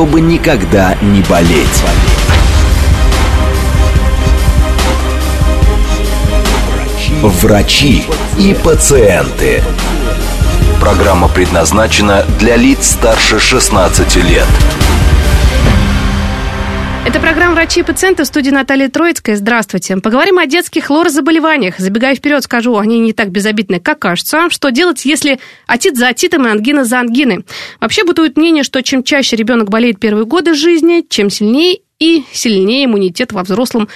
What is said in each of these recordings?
чтобы никогда не болеть. Врачи и пациенты. Программа предназначена для лиц старше 16 лет. Это программа «Врачи и пациенты» в студии Наталья Троицкая. Здравствуйте. Поговорим о детских лорозаболеваниях. Забегая вперед, скажу, они не так безобидны, как кажется. Что делать, если отит за отитом и ангина за ангиной? Вообще бытует мнение, что чем чаще ребенок болеет первые годы жизни, чем сильнее и сильнее иммунитет во взрослом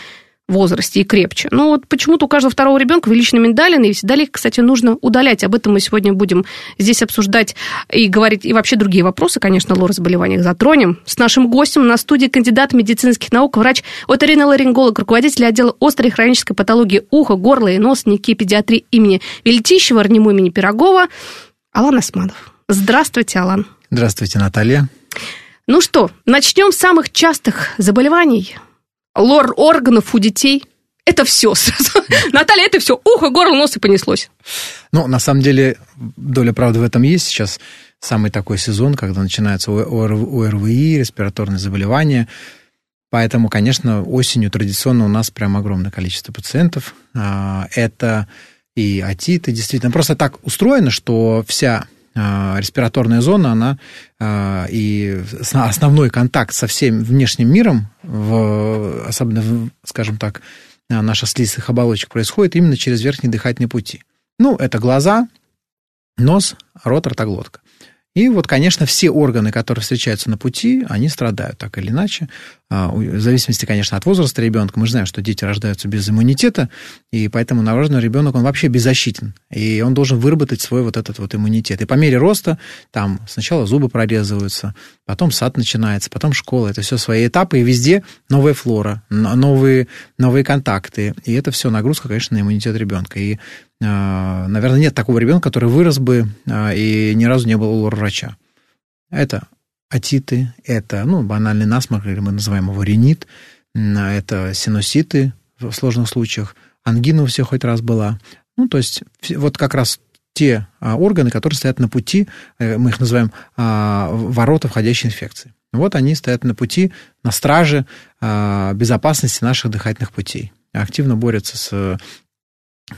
возрасте и крепче. Но вот почему-то у каждого второго ребенка увеличены миндалины, и всегда кстати, нужно удалять. Об этом мы сегодня будем здесь обсуждать и говорить, и вообще другие вопросы, конечно, о заболеваниях затронем. С нашим гостем на студии кандидат медицинских наук, врач оториноларинголог, руководитель отдела острой хронической патологии уха, горла и нос НИКИ педиатрии имени Вельтищева, РНИМУ имени Пирогова, Алан Османов. Здравствуйте, Алан. Здравствуйте, Наталья. Ну что, начнем с самых частых заболеваний – лор органов у детей. Это все. Наталья, это все. Ухо, горло, нос и понеслось. Ну, на самом деле, доля правды в этом есть. Сейчас самый такой сезон, когда начинается ОРВИ, респираторные заболевания. Поэтому, конечно, осенью традиционно у нас прям огромное количество пациентов. А, это и отиты, действительно. Просто так устроено, что вся респираторная зона, она а, и основной контакт со всем внешним миром, в, особенно, в, скажем так, наша слизистых оболочек происходит именно через верхние дыхательные пути. Ну, это глаза, нос, рот, ротоглотка. И вот, конечно, все органы, которые встречаются на пути, они страдают так или иначе. А, в зависимости, конечно, от возраста ребенка. Мы знаем, что дети рождаются без иммунитета, и поэтому новорожденный ребенок, он вообще беззащитен. И он должен выработать свой вот этот вот иммунитет. И по мере роста там сначала зубы прорезываются, потом сад начинается, потом школа. Это все свои этапы, и везде новая флора, новые, новые контакты. И это все нагрузка, конечно, на иммунитет ребенка. И а, наверное, нет такого ребенка, который вырос бы а, и ни разу не был у лор-врача. Это атиты, это ну, банальный насморк, или мы называем его ринит, это синуситы в сложных случаях, ангина у всех хоть раз была. Ну, то есть вот как раз те а, органы, которые стоят на пути, э, мы их называем ворота входящей инфекции. Вот они стоят на пути, на страже безопасности наших дыхательных путей активно борются с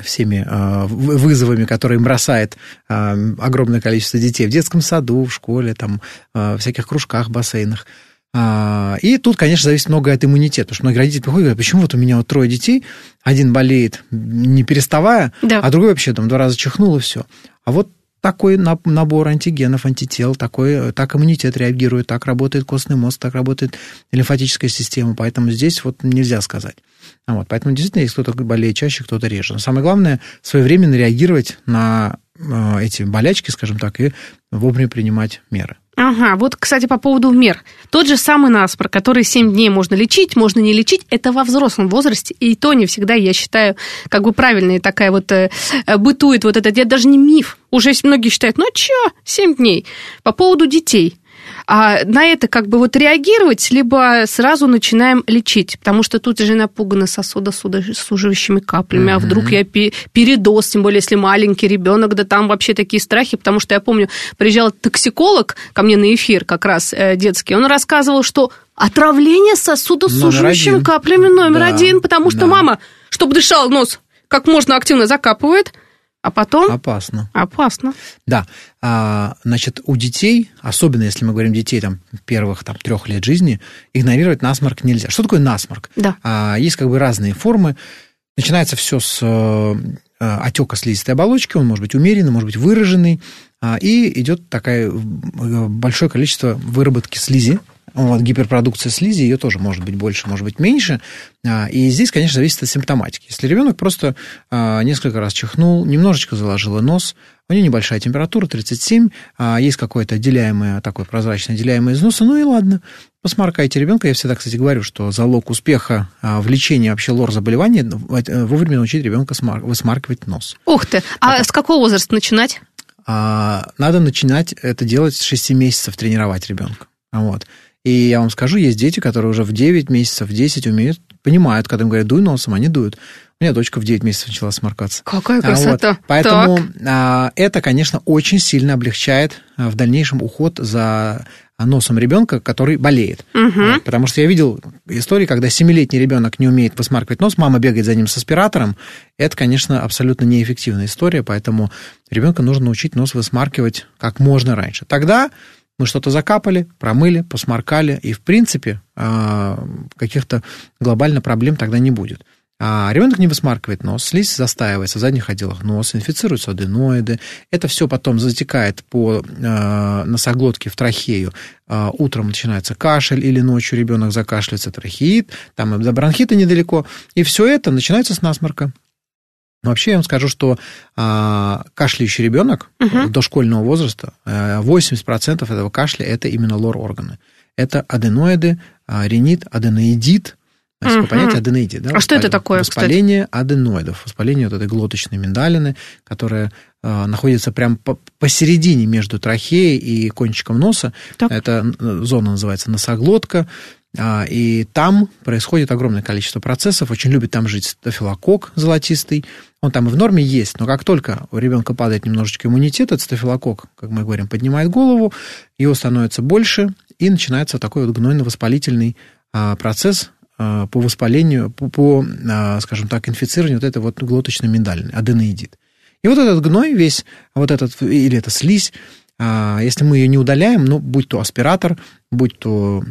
всеми э, вызовами, которые бросает э, огромное количество детей в детском саду, в школе, там, э, в всяких кружках, бассейнах. И тут, конечно, зависит многое от иммунитета, потому что многие родители приходят и говорят, почему вот у меня вот трое детей, один болеет не переставая, да. а другой вообще там два раза чихнул и все. А вот такой набор антигенов, антител, такой, так иммунитет реагирует, так работает костный мозг, так работает лимфатическая система, поэтому здесь вот нельзя сказать. Вот, поэтому действительно есть кто-то болеет чаще, кто-то реже. Но самое главное своевременно реагировать на э, эти болячки, скажем так, и вовремя принимать меры. Ага, вот, кстати, по поводу мер. Тот же самый насморк, который 7 дней можно лечить, можно не лечить, это во взрослом возрасте, и то не всегда, я считаю, как бы правильная такая вот э, бытует вот это, это даже не миф. Уже многие считают, ну чё, 7 дней. По поводу детей – а на это как бы вот реагировать, либо сразу начинаем лечить, потому что тут же напуганы сосудосуживающими каплями, угу. а вдруг я передоз, тем более если маленький ребенок, да там вообще такие страхи, потому что я помню, приезжал токсиколог ко мне на эфир как раз э, детский, он рассказывал, что отравление сосудосуживающими каплями номер да, один, потому что да. мама, чтобы дышал нос, как можно активно закапывает, а потом... Опасно. Опасно. Да. А, значит, у детей, особенно если мы говорим детей там, первых там, трех лет жизни, игнорировать насморк нельзя. Что такое насморк? Да. А, есть как бы разные формы. Начинается все с э, отека слизистой оболочки, он может быть умеренный, может быть выраженный, а, и идет такое большое количество выработки слизи, вот, гиперпродукция слизи, ее тоже может быть больше, может быть меньше. А, и здесь, конечно, зависит от симптоматики. Если ребенок просто а, несколько раз чихнул, немножечко заложило нос, у него небольшая температура, 37, а, есть какое-то отделяемое, такое прозрачное отделяемое из носа, ну и ладно. посморкайте ребенка. Я всегда, кстати, говорю, что залог успеха в лечении вообще лор-заболеваний э, вовремя научить ребенка высмаркивать нос. Ух ты! А с какого возраста начинать? Надо начинать это делать с 6 месяцев, тренировать ребенка. Вот. И я вам скажу, есть дети, которые уже в 9 месяцев, в 10 умеют, понимают, когда им говорят, дуй носом, они дуют. У меня дочка в 9 месяцев начала сморкаться. Какая красота. Вот. Поэтому так. это, конечно, очень сильно облегчает в дальнейшем уход за носом ребенка, который болеет. Угу. Потому что я видел истории, когда семилетний ребенок не умеет посмаркивать нос, мама бегает за ним с аспиратором. Это, конечно, абсолютно неэффективная история, поэтому ребенка нужно научить нос высмаркивать как можно раньше. Тогда мы что-то закапали, промыли, посморкали, и, в принципе, а, каких-то глобально проблем тогда не будет. А ребенок не высмаркивает нос, слизь застаивается в задних отделах носа, инфицируются аденоиды. Это все потом затекает по э, носоглотке в трахею. Э, утром начинается кашель или ночью ребенок закашляется, трахеит, там до бронхита недалеко. И все это начинается с насморка. Но вообще я вам скажу, что э, кашляющий ребенок угу. дошкольного возраста, э, 80% этого кашля это именно лор-органы. Это аденоиды, э, ринит, аденоидит, есть угу. понятие аденоидит. Да, а что это такое, Воспаление кстати? аденоидов, воспаление вот этой глоточной миндалины, которая э, находится прямо по посередине между трахеей и кончиком носа. Так. Эта зона называется носоглотка. Э, и там происходит огромное количество процессов. Очень любит там жить стафилококк золотистый. Он там и в норме есть, но как только у ребенка падает немножечко иммунитет, этот стафилококк, как мы говорим, поднимает голову, его становится больше, и начинается такой вот гнойно-воспалительный а, процесс, а, по воспалению, по, по, а, скажем так, инфицированию вот этой вот глоточной миндалины, аденоидит. И вот этот гной весь, вот этот, или эта слизь, а, если мы ее не удаляем, ну, будь то аспиратор, будь то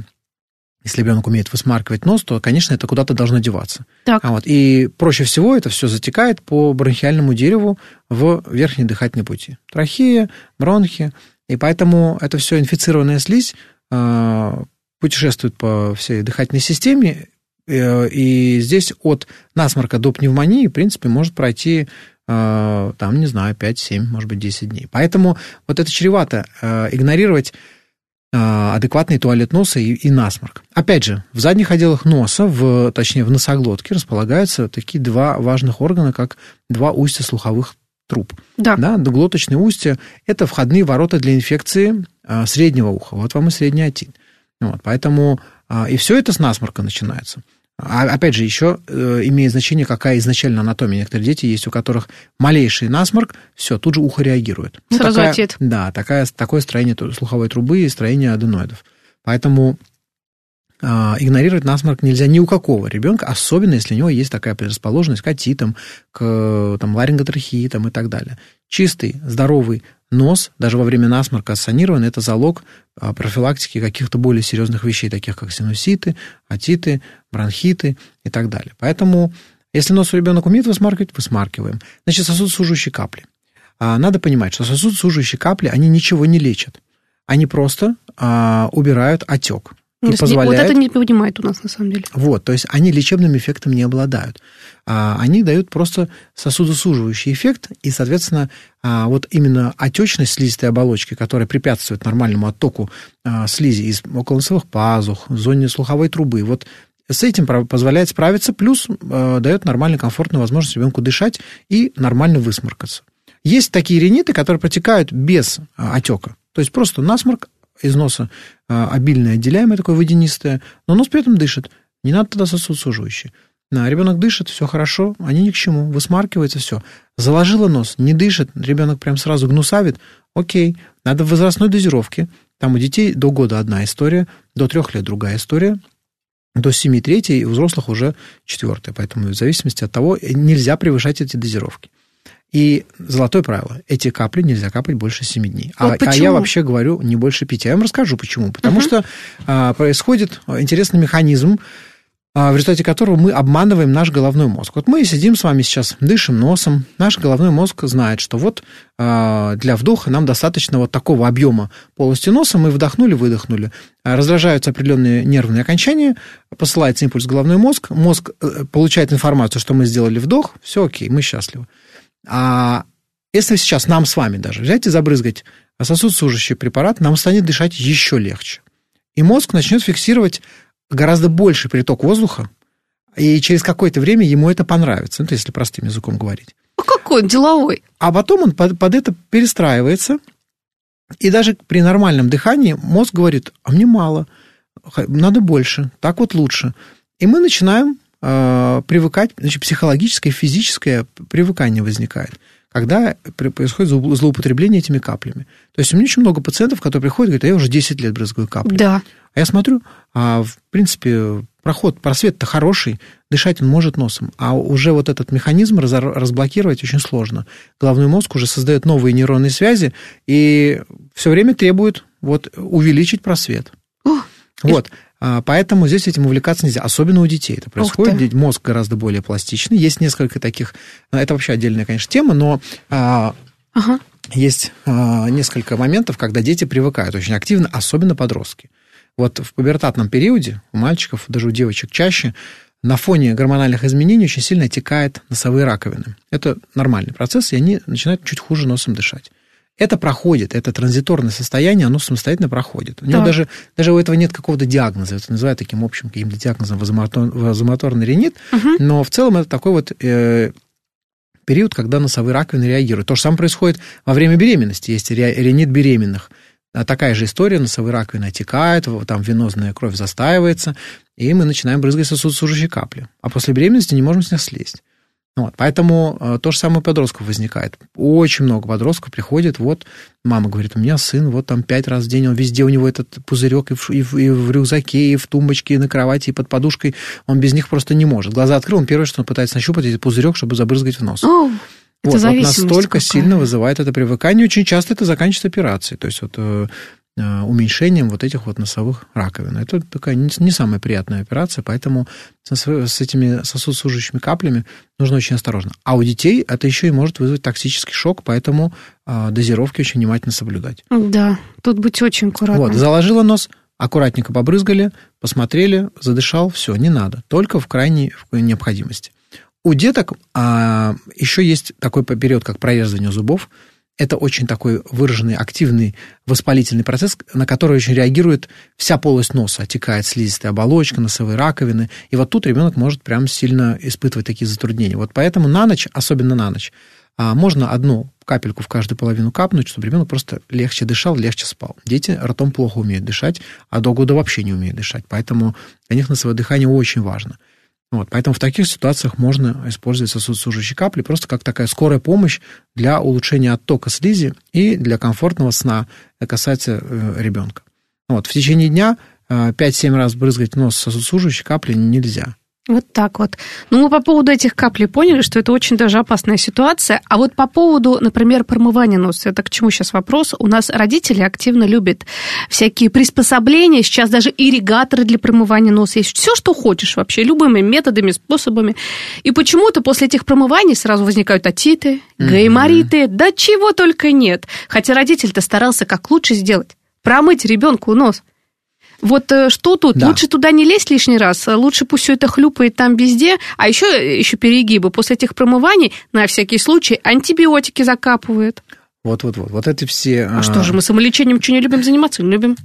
если ребенок умеет высмаркивать нос, то, конечно, это куда-то должно деваться. Так. вот. И проще всего это все затекает по бронхиальному дереву в верхние дыхательные пути. Трахея, бронхи. И поэтому это все инфицированная слизь путешествует по всей дыхательной системе, Э, и здесь от насморка до пневмонии, в принципе, может пройти э, там, не знаю, 5-7, может быть, 10 дней. Поэтому вот это чревато э, игнорировать адекватный туалет носа и, и насморк. Опять же, в задних отделах носа, в, точнее, в носоглотке располагаются такие два важных органа, как два устья слуховых труб. Да. Да, глоточные устья – это входные ворота для инфекции среднего уха. Вот вам и средний отит. Вот, поэтому и все это с насморка начинается. А, опять же, еще э, имеет значение, какая изначально анатомия. Некоторые дети есть, у которых малейший насморк, все, тут же ухо реагирует. Ну, Сразу такая, отец. Да, такая, такое строение слуховой трубы и строение аденоидов. Поэтому э, игнорировать насморк нельзя ни у какого ребенка, особенно если у него есть такая предрасположенность к отитам, к там, ларинготрахеитам и так далее. Чистый, здоровый нос, даже во время насморка санирован, это залог а, профилактики каких-то более серьезных вещей, таких как синуситы, атиты, бронхиты и так далее. Поэтому, если нос у ребенка умеет высмаркивать, высмаркиваем. Значит, сосудосуживающие капли. А, надо понимать, что сосудосуживающие капли, они ничего не лечат. Они просто а, убирают отек. И Если позволяют... Вот это не понимает у нас на самом деле. Вот, то есть они лечебным эффектом не обладают. А, они дают просто сосудосуживающий эффект, и, соответственно, а, вот именно отечность слизистой оболочки, которая препятствует нормальному оттоку а, слизи из околоносовых пазух, в зоне слуховой трубы, вот с этим позволяет справиться, плюс дает нормальную, комфортную возможность ребенку дышать и нормально высморкаться. Есть такие риниты, которые протекают без отека. То есть просто насморк из носа обильное отделяемое, такое водянистое, но нос при этом дышит. Не надо тогда сосуд суживающий. Да, ребенок дышит, все хорошо, они ни к чему, высмаркивается все. Заложила нос, не дышит, ребенок прям сразу гнусавит, окей, надо в возрастной дозировке. Там у детей до года одна история, до трех лет другая история, до семи третья, и у взрослых уже четвертая. Поэтому в зависимости от того нельзя превышать эти дозировки. И золотое правило, эти капли нельзя капать больше 7 дней. Вот а, а я вообще говорю не больше 5. Я вам расскажу почему. Потому uh-huh. что а, происходит интересный механизм, а, в результате которого мы обманываем наш головной мозг. Вот мы сидим с вами сейчас, дышим носом, наш головной мозг знает, что вот а, для вдоха нам достаточно вот такого объема полости носа, мы вдохнули, выдохнули. А, раздражаются определенные нервные окончания, посылается импульс в головной мозг, мозг э, получает информацию, что мы сделали вдох, все окей, мы счастливы. А если сейчас нам с вами даже взять и забрызгать сосудосужащий препарат, нам станет дышать еще легче. И мозг начнет фиксировать гораздо больше приток воздуха, и через какое-то время ему это понравится, ну, если простым языком говорить. А какой он деловой? А потом он под, под это перестраивается, и даже при нормальном дыхании мозг говорит, а мне мало, надо больше, так вот лучше. И мы начинаем привыкать, значит, психологическое, физическое привыкание возникает когда происходит злоупотребление этими каплями. То есть у меня очень много пациентов, которые приходят и говорят, а я уже 10 лет брызгаю капли. Да. А я смотрю, а в принципе проход, просвет-то хороший, дышать он может носом, а уже вот этот механизм разблокировать очень сложно. Головной мозг уже создает новые нейронные связи и все время требует вот увеличить просвет. О, вот. А, поэтому здесь этим увлекаться нельзя, особенно у детей это происходит. Мозг гораздо более пластичный. Есть несколько таких, а, это вообще отдельная, конечно, тема, но а, ага. есть несколько моментов, когда дети привыкают очень активно, особенно подростки. Вот в пубертатном периоде у мальчиков, даже у девочек чаще, на фоне гормональных изменений очень сильно текает носовые раковины. Это нормальный процесс, и они начинают чуть хуже носом дышать. Это проходит, это транзиторное состояние, оно самостоятельно проходит. У него даже, даже у этого нет какого-то диагноза, это называют таким общим каким-то диагнозом вазомоторный ринит, угу. но в целом это такой вот э, период, когда носовые раковины реагируют. То же самое происходит во время беременности, есть ринит беременных. А такая же история, носовые раковины отекают, там венозная кровь застаивается, и мы начинаем брызгать сосудосужащие капли. А после беременности не можем с них слезть. Вот, поэтому э, то же самое у подростков возникает. Очень много подростков приходит, вот мама говорит, у меня сын, вот там пять раз в день, он везде у него этот пузырек и в, и в, и в рюкзаке, и в тумбочке, и на кровати, и под подушкой, он без них просто не может. Глаза открыл, он первое, что он пытается нащупать, этот пузырек, чтобы забрызгать в нос. О, вот, вот настолько какая. сильно вызывает это привыкание, очень часто это заканчивается операцией. То есть вот Э, уменьшением вот этих вот носовых раковин. Это такая не, не самая приятная операция, поэтому с, с этими сосудосужащими каплями нужно очень осторожно. А у детей это еще и может вызвать токсический шок, поэтому э, дозировки очень внимательно соблюдать. Да, тут быть очень аккуратным. Вот, заложила нос, аккуратненько побрызгали, посмотрели, задышал, все, не надо, только в крайней необходимости. У деток а, еще есть такой период, как прорезывание зубов, это очень такой выраженный, активный воспалительный процесс, на который очень реагирует вся полость носа. Отекает слизистая оболочка, носовые раковины. И вот тут ребенок может прям сильно испытывать такие затруднения. Вот поэтому на ночь, особенно на ночь, а, можно одну капельку в каждую половину капнуть, чтобы ребенок просто легче дышал, легче спал. Дети ртом плохо умеют дышать, а до года вообще не умеют дышать. Поэтому для них носовое дыхание очень важно. Вот, поэтому в таких ситуациях можно использовать сосудосужащие капли просто как такая скорая помощь для улучшения оттока слизи и для комфортного сна. Это касается э, ребенка. Вот, в течение дня 5-7 э, раз брызгать нос сосудосужащей капли нельзя. Вот так вот. Ну, мы по поводу этих каплей поняли, что это очень даже опасная ситуация. А вот по поводу, например, промывания носа, это к чему сейчас вопрос? У нас родители активно любят всякие приспособления, сейчас даже ирригаторы для промывания носа есть. Все, что хочешь вообще, любыми методами, способами. И почему-то после этих промываний сразу возникают отиты, гаймориты, mm-hmm. да чего только нет. Хотя родитель-то старался как лучше сделать. Промыть ребенку нос – вот э, что тут? Да. Лучше туда не лезть лишний раз, лучше пусть все это хлюпает там везде, а еще, еще перегибы. После этих промываний на всякий случай антибиотики закапывают. Вот-вот-вот. Вот это все... А, а что же, мы самолечением что не любим заниматься? Не любим.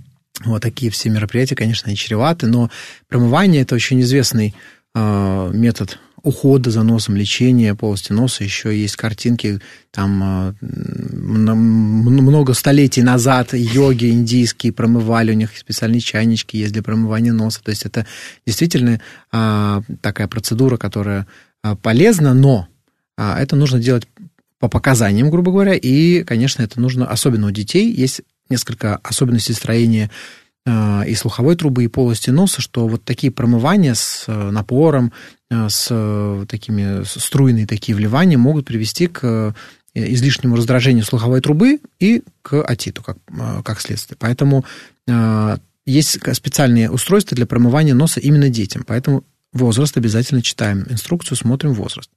Вот такие все мероприятия, конечно, они чреваты, но промывание – это очень известный э, метод ухода за носом, лечения полости носа. Еще есть картинки, там а, много столетий назад йоги индийские промывали, у них специальные чайнички есть для промывания носа. То есть это действительно а, такая процедура, которая а, полезна, но это нужно делать по показаниям, грубо говоря, и, конечно, это нужно, особенно у детей, есть несколько особенностей строения Э, и слуховой трубы, и полости носа, что вот такие промывания с э, напором, э, с такими струйные такие вливания могут привести к излишнему раздражению слуховой трубы и к отиту, как, как следствие. Поэтому есть специальные устройства для промывания носа именно детям. Поэтому возраст обязательно читаем инструкцию, смотрим возраст.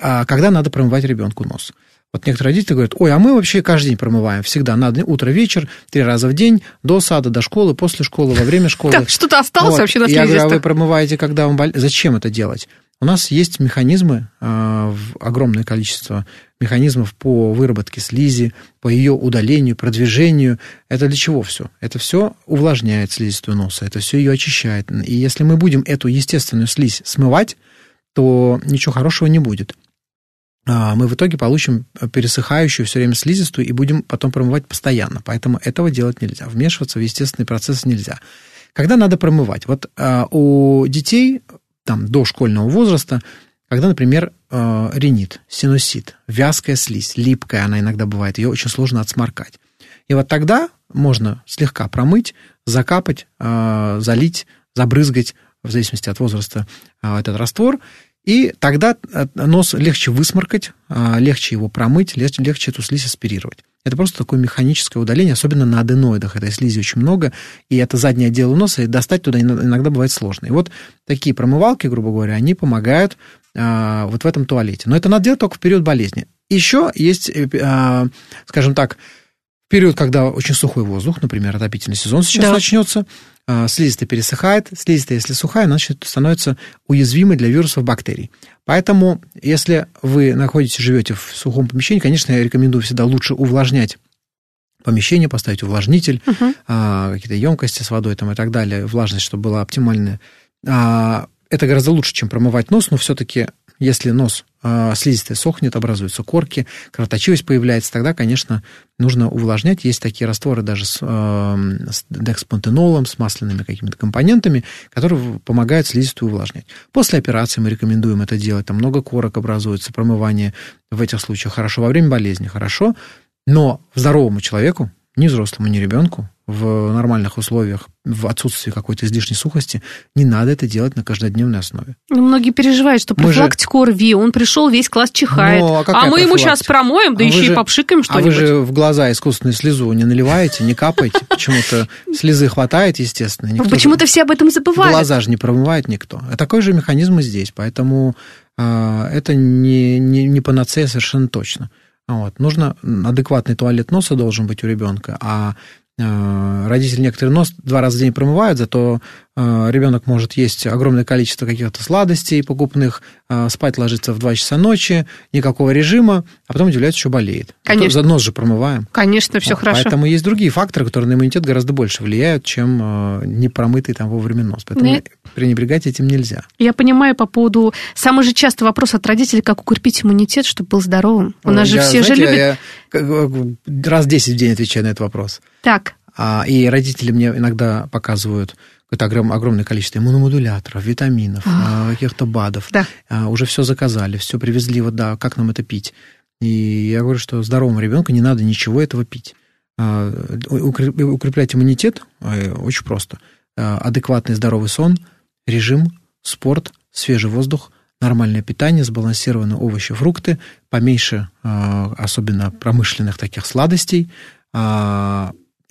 А когда надо промывать ребенку нос? Вот некоторые родители говорят, ой, а мы вообще каждый день промываем, всегда, надо утро, вечер, три раза в день, до сада, до школы, после школы, во время школы. Так, что-то осталось вот. вообще на Я говорю, а вы промываете, когда он болеет? Зачем это делать? У нас есть механизмы, э, огромное количество механизмов по выработке слизи, по ее удалению, продвижению. Это для чего все? Это все увлажняет слизистую носа, это все ее очищает. И если мы будем эту естественную слизь смывать, то ничего хорошего не будет. А, мы в итоге получим пересыхающую все время слизистую и будем потом промывать постоянно. Поэтому этого делать нельзя. Вмешиваться в естественный процесс нельзя. Когда надо промывать? Вот а, у детей там, до школьного возраста, когда, например, э, ринит, синусит, вязкая слизь, липкая она иногда бывает, ее очень сложно отсморкать. И вот тогда можно слегка промыть, закапать, э, залить, забрызгать, в зависимости от возраста, э, этот раствор, и тогда нос легче высморкать, легче его промыть, легче, легче эту слизь аспирировать. Это просто такое механическое удаление, особенно на аденоидах. Этой слизи очень много, и это заднее отдел носа, и достать туда иногда бывает сложно. И вот такие промывалки, грубо говоря, они помогают а, вот в этом туалете. Но это надо делать только в период болезни. Еще есть, э, а, скажем так, период, когда очень сухой воздух, например, отопительный сезон сейчас да. начнется, слизистая пересыхает, слизистая, если сухая, значит, становится уязвимой для вирусов бактерий. Поэтому, если вы находитесь, живете в сухом помещении, конечно, я рекомендую всегда лучше увлажнять помещение, поставить увлажнитель, uh-huh. а, какие-то емкости с водой там, и так далее, влажность, чтобы была оптимальная. А, это гораздо лучше, чем промывать нос, но все-таки если нос э, слизистый сохнет, образуются корки, кровоточивость появляется, тогда, конечно, нужно увлажнять. Есть такие растворы даже с, э, с декспантенолом, с масляными какими-то компонентами, которые помогают слизистую увлажнять. После операции мы рекомендуем это делать. Там много корок образуется, промывание в этих случаях хорошо. Во время болезни хорошо. Но здоровому человеку, ни взрослому, ни ребенку, в нормальных условиях, в отсутствии какой-то излишней сухости, не надо это делать на каждодневной основе. Ну, многие переживают, что профилактику же... ОРВИ, он пришел, весь класс чихает, ну, а, а мы ему сейчас промоем, да а еще же... и попшикаем что-нибудь. А вы же в глаза искусственную слезу не наливаете, не капаете, почему-то слезы хватает, естественно. Почему-то все об этом забывают. Глаза же не промывает никто. А такой же механизм и здесь, поэтому а, это не, не, не панацея совершенно точно. Вот. Нужно адекватный туалет носа должен быть у ребенка, а родители некоторые нос два раза в день промывают, зато э, ребенок может есть огромное количество каких-то сладостей покупных, э, спать ложиться в 2 часа ночи, никакого режима, а потом удивляется, что болеет. Конечно. За нос же промываем. Конечно, все вот, хорошо. Поэтому есть другие факторы, которые на иммунитет гораздо больше влияют, чем непромытый там вовремя нос. Поэтому Нет. пренебрегать этим нельзя. Я понимаю по поводу... Самый же частый вопрос от родителей, как укрепить иммунитет, чтобы был здоровым. У нас я, же все знаете, же любят... Я раз 10 в день отвечаю на этот вопрос. Так. А, и родители мне иногда показывают какое-то огромное количество иммуномодуляторов, витаминов, а, каких-то БАДов. Да. А, уже все заказали, все привезли, вот да, как нам это пить? И я говорю, что здоровому ребенку не надо ничего этого пить. Укреплять иммунитет очень просто. Адекватный здоровый сон, режим, спорт, свежий воздух, нормальное питание, сбалансированные овощи, фрукты, поменьше, особенно промышленных таких сладостей,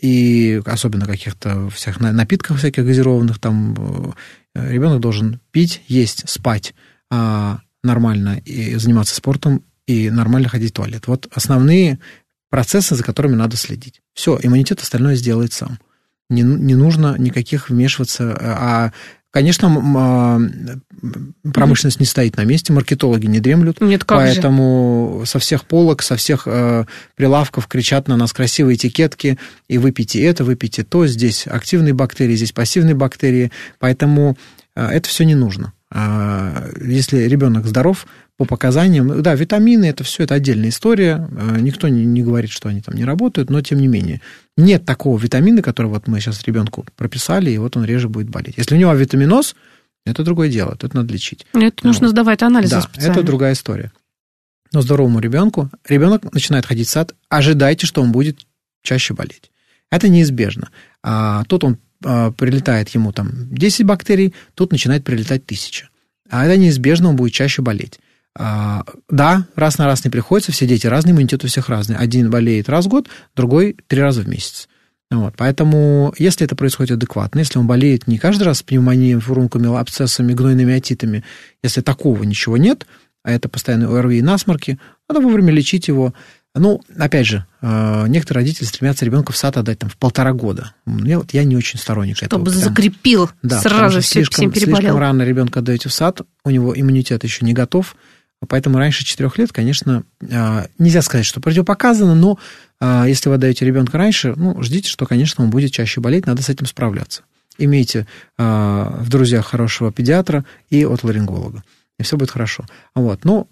и особенно каких-то всех напитков всяких газированных, там э, ребенок должен пить, есть, спать а, нормально и заниматься спортом и нормально ходить в туалет. Вот основные процессы, за которыми надо следить. Все, иммунитет остальное сделает сам. Не, не нужно никаких вмешиваться, а Конечно, а, промышленность не стоит на месте, маркетологи не дремлют. Нет, как поэтому же. со всех полок, со всех э, прилавков кричат на нас красивые этикетки, и выпейте это, выпейте то, здесь активные бактерии, здесь пассивные бактерии, поэтому э, это все не нужно. А, если ребенок здоров, по показаниям, да, витамины, это все, это отдельная история, э, никто не, не говорит, что они там не работают, но тем не менее, нет такого витамина, который вот мы сейчас ребенку прописали, и вот он реже будет болеть. Если у него витаминоз, это другое дело, это надо лечить. Это ну, нужно сдавать анализы Да, это другая история. Но здоровому ребенку, ребенок начинает ходить в сад, ожидайте, что он будет чаще болеть. Это неизбежно. А тут он а, прилетает ему там 10 бактерий, тут начинает прилетать 1000. А это неизбежно, он будет чаще болеть. А, да, раз на раз не приходится, все дети разные, иммунитет у всех разный. Один болеет раз в год, другой три раза в месяц. Вот, поэтому, если это происходит адекватно, если он болеет не каждый раз пневмонией, фурунками, абсцессами, гнойными отитами, если такого ничего нет, а это постоянные ОРВИ и насморки, надо вовремя лечить его. Ну, опять же, э, некоторые родители стремятся ребенка в сад отдать там в полтора года. Я, вот, я не очень сторонник Чтобы этого. Чтобы прям. закрепил, да, сразу все, слишком, всем переболел. Слишком рано ребенка отдаете в сад, у него иммунитет еще не готов, поэтому раньше четырех лет, конечно, э, нельзя сказать, что противопоказано, но э, если вы отдаете ребенка раньше, ну, ждите, что, конечно, он будет чаще болеть, надо с этим справляться. Имейте в друзьях хорошего педиатра и отоларинголога, и все будет хорошо. Вот, ну,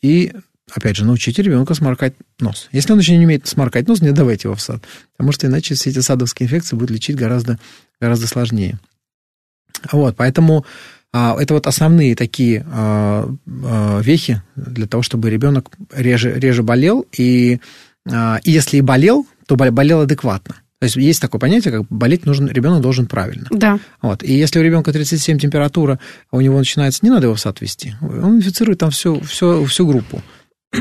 и опять же, научите ребенка сморкать нос. Если он еще не умеет сморкать нос, не давайте его в сад, потому что иначе все эти садовские инфекции будут лечить гораздо, гораздо сложнее. Вот, поэтому а, это вот основные такие а, а, вехи для того, чтобы ребенок реже, реже болел, и, а, и если и болел, то болел адекватно. То есть есть такое понятие, как болеть нужен, ребенок должен правильно. Да. Вот. И если у ребенка 37 температура, а у него начинается, не надо его в сад вести, он инфицирует там всю, всю, всю группу.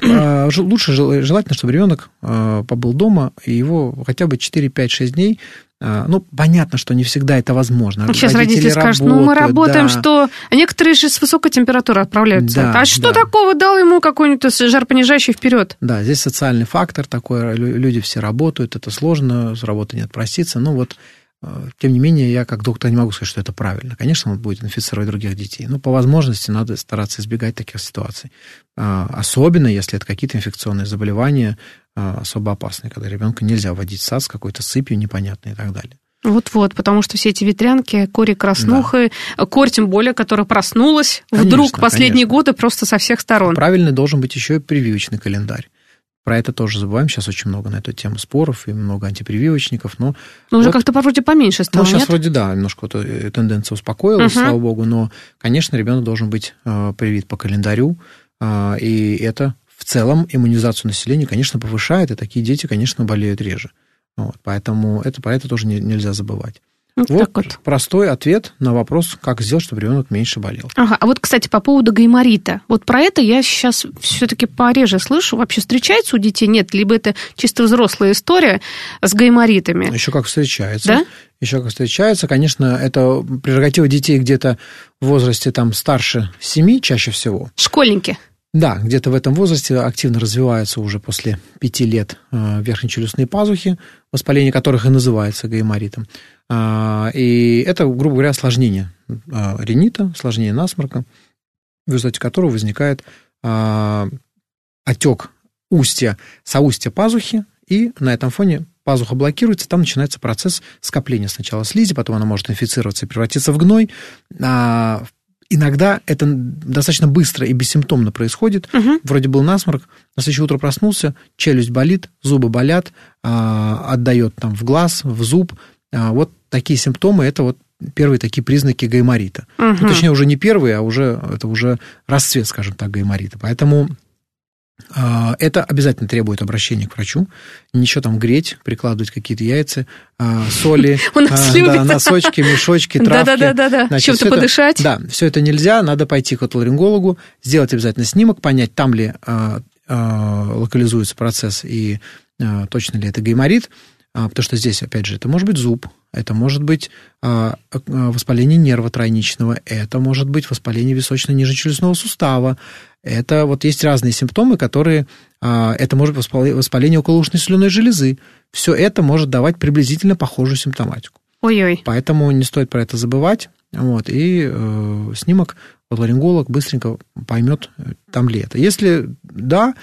А, лучше желательно, чтобы ребенок а, побыл дома, и его хотя бы 4, 5, 6 дней а, ну, понятно, что не всегда это возможно. Сейчас родители, родители скажут, работают, ну, мы работаем, да. что... А некоторые же с высокой температурой отправляются. Да, а что да. такого? Дал ему какой-нибудь жаропонижающий вперед. Да, здесь социальный фактор такой. Люди все работают, это сложно, с работы не отпроситься. Ну, вот Э, тем не менее, я как доктор не могу сказать, что это правильно. Конечно, он будет инфицировать других детей. Но по возможности надо стараться избегать таких ситуаций. А, особенно, если это какие-то инфекционные заболевания а, особо опасные, когда ребенка нельзя вводить в сад с какой-то сыпью непонятной и так далее. Вот-вот, потому что все эти ветрянки, кори краснухи, да. корь тем более, которая проснулась конечно, вдруг последние конечно. годы просто со всех сторон. Правильный должен быть еще и прививочный календарь. Про это тоже забываем. Сейчас очень много на эту тему споров и много антипрививочников. Но, но уже вот, как-то вроде поменьше стало, Ну, сейчас нет? вроде, да, немножко вот э, тенденция успокоилась, uh-huh. слава богу. Но, конечно, ребенок должен быть э, привит по календарю. Э, и это в целом иммунизацию населения, конечно, повышает. И такие дети, конечно, болеют реже. Вот, поэтому это, про это тоже не, нельзя забывать. Вот, вот, вот простой ответ на вопрос, как сделать, чтобы ребенок меньше болел. Ага, а вот, кстати, по поводу гайморита. Вот про это я сейчас все-таки пореже слышу. Вообще встречается у детей? Нет, либо это чисто взрослая история с гайморитами? Еще как встречается. Да? Еще как встречается. Конечно, это прерогатива детей где-то в возрасте там старше 7 чаще всего. Школьники. Да, где-то в этом возрасте активно развиваются уже после пяти лет э, верхнечелюстные пазухи, воспаление которых и называется гайморитом. А, и это, грубо говоря, осложнение а, ринита, осложнение насморка, в результате которого возникает а, отек устья, соустья пазухи, и на этом фоне пазуха блокируется, там начинается процесс скопления сначала слизи, потом она может инфицироваться и превратиться в гной. Иногда это достаточно быстро и бессимптомно происходит. Угу. Вроде был насморк, на следующее утро проснулся, челюсть болит, зубы болят, отдает там в глаз, в зуб, а, вот такие симптомы – это вот первые такие признаки гайморита. Угу. Ну, точнее, уже не первые, а уже это уже расцвет, скажем так, гайморита. Поэтому а, это обязательно требует обращения к врачу. Ничего там греть, прикладывать какие-то яйца, а, соли, да, носочки, мешочки, травки. Да-да-да, чем-то подышать. Да, все это нельзя, надо пойти к отоларингологу, сделать обязательно снимок, понять, там ли локализуется процесс и точно ли это гайморит. А, потому что здесь, опять же, это может быть зуб, это может быть а, а, воспаление нерва тройничного, это может быть воспаление височно-нижнечелюстного сустава, это вот есть разные симптомы, которые, это может быть воспаление околоушной слюной железы. Все это может давать приблизительно похожую симптоматику. Ой-ой. Поэтому не стоит про это забывать. Вот, и э, снимок вот ларинголог быстренько поймет, там ли это. Если да,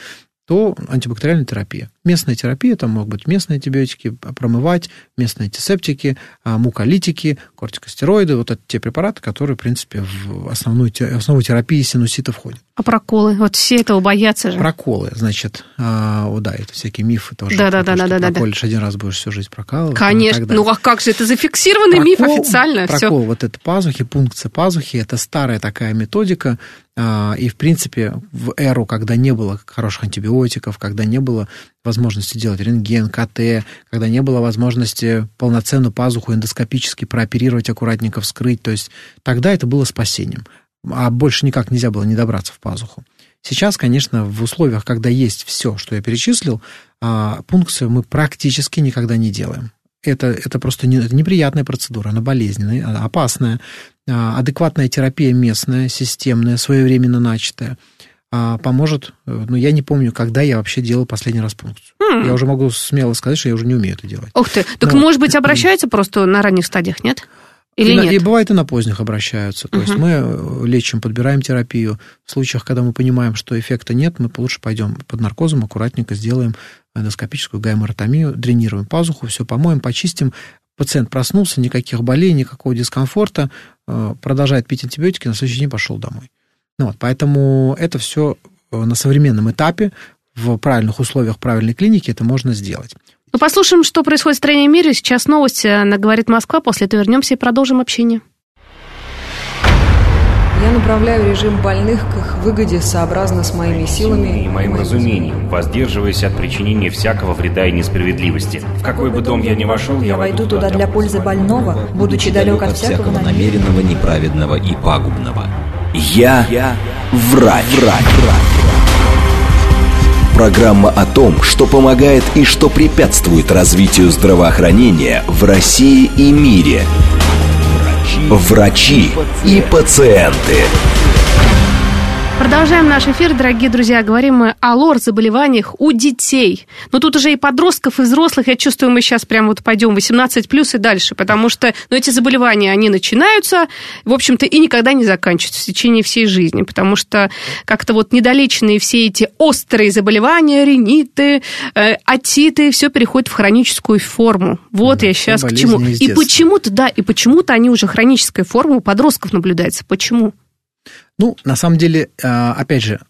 то антибактериальная терапия. Местная терапия, там могут быть местные антибиотики, промывать, местные антисептики, а, муколитики, кортикостероиды, вот это те препараты, которые, в принципе, в основную, основу терапии синусита входят. А проколы? Вот все этого боятся же. Проколы, значит, а, о, да, это всякие мифы тоже. Да-да-да. да, Проколешь один раз, будешь всю жизнь прокалывать. Конечно. Ну, а как же, это зафиксированный прокол, миф официально. Прокол, все. вот это пазухи, пункция пазухи, это старая такая методика, а, и, в принципе, в эру, когда не было хороших антибиотиков, когда не было возможности делать рентген, КТ, когда не было возможности полноценную пазуху эндоскопически прооперировать, аккуратненько вскрыть, то есть тогда это было спасением. А больше никак нельзя было не добраться в пазуху. Сейчас, конечно, в условиях, когда есть все, что я перечислил, а, пункцию мы практически никогда не делаем. Это, это просто не, это неприятная процедура, она болезненная, она опасная. А, адекватная терапия местная, системная, своевременно начатая – поможет. Э, ну, я не помню, когда я вообще делал последний раз пункцию. Mm. Я уже могу смело сказать, что я уже не умею это делать. Ух ты. Так, Но... может быть, обращаются просто на ранних стадиях, нет? Или и, нет? И бывает и на поздних обращаются. То uh-huh. есть мы э, лечим, подбираем терапию. В случаях, когда мы понимаем, что эффекта нет, мы лучше пойдем под наркозом, аккуратненько сделаем эндоскопическую гайморотомию, дренируем пазуху, все помоем, почистим. Пациент проснулся, никаких болей, никакого дискомфорта, э, продолжает пить антибиотики, на следующий день пошел домой. Ну, вот, поэтому это все э, на современном этапе, в правильных условиях правильной клиники это можно сделать. Ну, послушаем, что происходит в стране и мире. Сейчас новости на «Говорит Москва». После этого вернемся и продолжим общение. Я направляю режим больных к их выгоде сообразно с моими силами и моим разумением, воздерживаясь от причинения всякого вреда и несправедливости. В какой бы дом я ни вошел, я войду туда для пользы больного, будучи далек от всякого намеренного, неправедного и пагубного. Я, я врач. врач. Программа о том, что помогает и что препятствует развитию здравоохранения в России и мире – врачи и пациенты. Продолжаем наш эфир, дорогие друзья. Говорим мы о лор-заболеваниях у детей. Но тут уже и подростков, и взрослых, я чувствую, мы сейчас прям вот пойдем 18 плюс и дальше, потому что ну, эти заболевания, они начинаются, в общем-то, и никогда не заканчиваются в течение всей жизни, потому что как-то вот недолеченные все эти острые заболевания, риниты, э, атиты, все переходит в хроническую форму. Вот да, я сейчас к чему. И почему-то, да, и почему-то они уже хроническая форма у подростков наблюдается. Почему? Ну, на самом деле, а, опять же,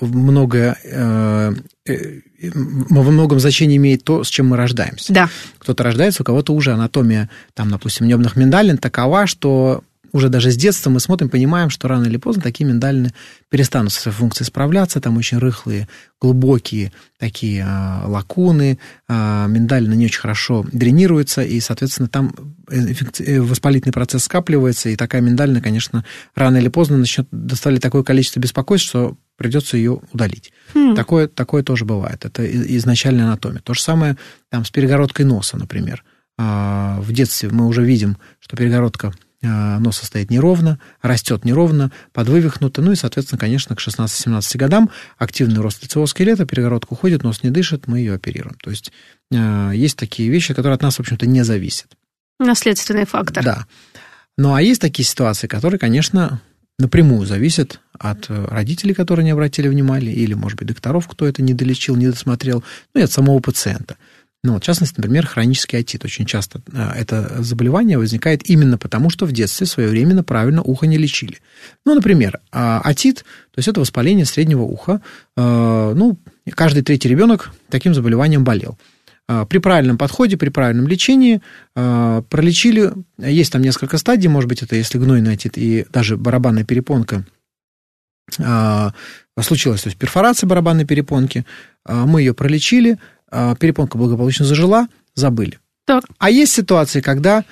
многое, э, э, во многом значение имеет то, с чем мы рождаемся. Да. Кто-то рождается, у кого-то уже анатомия, там, допустим, небных миндалин такова, что уже даже с детства мы смотрим, понимаем, что рано или поздно такие миндалины перестанут со своей функцией справляться, там очень рыхлые, глубокие такие а, лакуны, а, миндалины не очень хорошо дренируются, и, соответственно, там э, воспалительный процесс скапливается, и такая миндалина, конечно, рано или поздно начнет доставлять такое количество беспокойств, что придется ее удалить. Хм. Такое, такое тоже бывает. Это изначальная анатомия. То же самое там, с перегородкой носа, например. А, в детстве мы уже видим, что перегородка а, носа стоит неровно, растет неровно, подвывихнуто, ну и, соответственно, конечно, к 16-17 годам активный рост лицевого скелета, перегородка уходит, нос не дышит, мы ее оперируем. То есть а, есть такие вещи, которые от нас, в общем-то, не зависят. Наследственный фактор. Да. Ну, а есть такие ситуации, которые, конечно, напрямую зависят от э, родителей, которые не обратили внимания, или, может быть, докторов, кто это не долечил, не досмотрел, ну и от самого пациента. Ну, вот, в частности, например, хронический отит. Очень часто а, это заболевание возникает именно потому, что в детстве своевременно правильно ухо не лечили. Ну, например, а, отит, то есть это воспаление среднего уха. А, ну, каждый третий ребенок таким заболеванием болел. При правильном подходе, при правильном лечении пролечили, есть там несколько стадий, может быть, это если гнойный отит и даже барабанная перепонка случилась, то есть перфорация барабанной перепонки, мы ее пролечили, перепонка благополучно зажила, забыли. Так. А есть ситуации, когда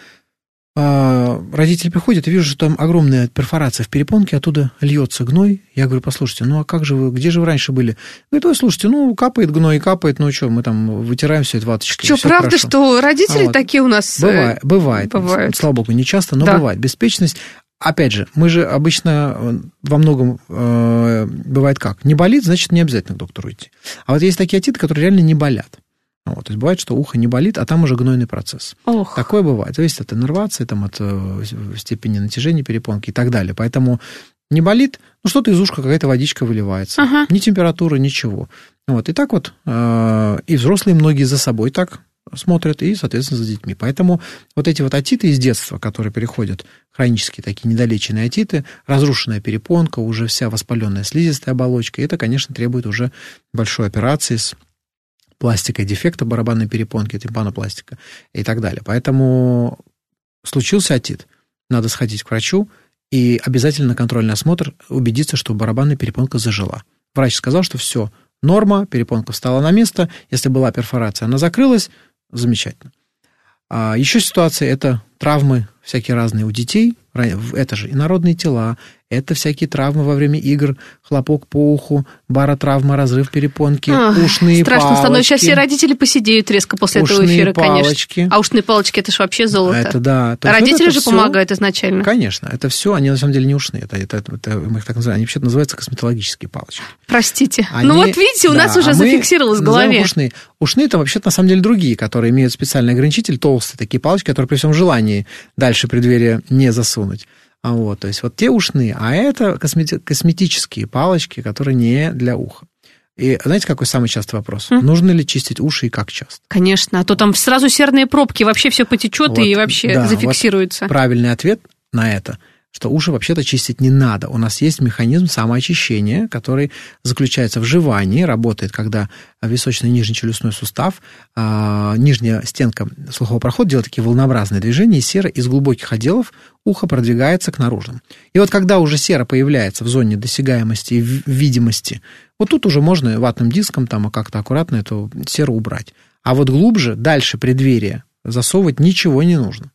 э, родители приходят и вижу, что там огромная перфорация в перепонке, оттуда льется гной. Я говорю, послушайте, ну а как же вы, где же вы раньше были? Говорит, ой, слушайте, ну капает гной, капает, ну что, мы там вытираем все это ваточкой. Что, правда, хорошо. что родители вот. такие у нас? Бывает, э, бывает. бывает. Слава богу, не часто, но да. бывает. Беспечность. Опять же, мы же обычно э, во многом э, бывает как? Не болит, значит, не обязательно к доктору идти. А вот есть такие отиты, которые реально не болят. Вот, то есть бывает, что ухо не болит, а там уже гнойный процесс. Ох. Такое бывает. Зависит от иннервации, там, от э, степени натяжения перепонки и так далее. Поэтому не болит, ну что-то из ушка какая-то водичка выливается. Ага. Ни температура, ничего. Вот, и так вот, э, и взрослые многие за собой так смотрят, и, соответственно, за детьми. Поэтому вот эти вот отиты из детства, которые переходят, хронические такие недолеченные отиты, разрушенная перепонка, уже вся воспаленная слизистая оболочка, это, конечно, требует уже большой операции с пластикой дефекта барабанной перепонки, тимпанопластика и так далее. Поэтому случился отит, надо сходить к врачу и обязательно контрольный осмотр убедиться, что барабанная перепонка зажила. Врач сказал, что все, норма, перепонка встала на место, если была перфорация, она закрылась, замечательно. А еще ситуация – это травмы всякие разные у детей. Это же инородные тела, Это всякие травмы во время игр, хлопок по уху, баротравма, разрыв перепонки, Ах, ушные Страшно палочки. становится. Сейчас все родители посидеют резко после этого Ушные эфира, палочки. конечно. А ушные палочки это же вообще золото. Это да. То А родители это же всё- помогают изначально. Конечно, это все, они на самом деле не ушные, это, это, это- это мы их так называем, они вообще называются косметологические палочки. Простите. Они- ну вот видите, у да, нас уже а зафиксировалось в голове. Ушные. ушные это вообще-то на самом деле другие, которые имеют специальный ограничитель, толстые такие палочки, которые при всем желании дальше преддверие не засунуть. А вот, то есть вот те ушные, а это космети- косметические палочки, которые не для уха. И знаете, какой самый частый вопрос? М? Нужно ли чистить уши и как часто? Конечно, а то там сразу серные пробки, вообще все потечет Вот, и вообще да, зафиксируется. Правильный ответ на это, что уши вообще-то чистить не надо. У нас есть механизм самоочищения, который заключается в жевании, работает, когда височный нижний челюстной сустав, а, нижняя стенка слухового прохода делает такие волнообразные движения, и сера из глубоких отделов уха продвигается к наружным. И вот когда уже сера появляется в зоне досягаемости и видимости, вот тут уже можно ватным диском там а как-то аккуратно эту серу убрать. А вот глубже, дальше преддверие засовывать ничего не нужно.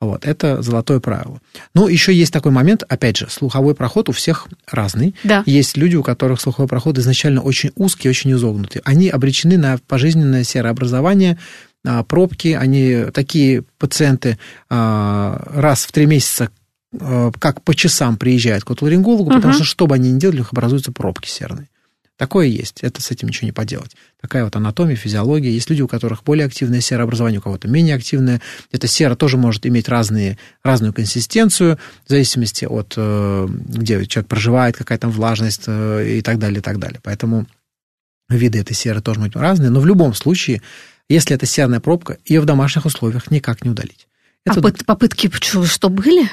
Вот, это золотое правило. Ну, еще есть такой момент, опять же, слуховой проход у всех разный. Да. Есть люди, у которых слуховой проход изначально очень узкий, очень изогнутый. Они обречены на пожизненное серообразование, а, пробки. Они такие пациенты а, раз в три месяца а, как по часам приезжают к отоларингологу, потому Мгм. что, что бы они ни делали, у них образуются пробки серные. Такое есть, это с этим ничего не поделать. Такая вот анатомия, физиология. Есть люди, у которых более активное серообразование, у кого-то менее активное. Эта сера тоже может иметь разные, разную консистенцию, в зависимости от, э, где человек проживает, какая там влажность э, и так далее, и так далее. Поэтому виды этой серы тоже могут быть разные. Но в любом случае, если это серная пробка, ее в домашних условиях никак не удалить. А Это пот- попытки что, были?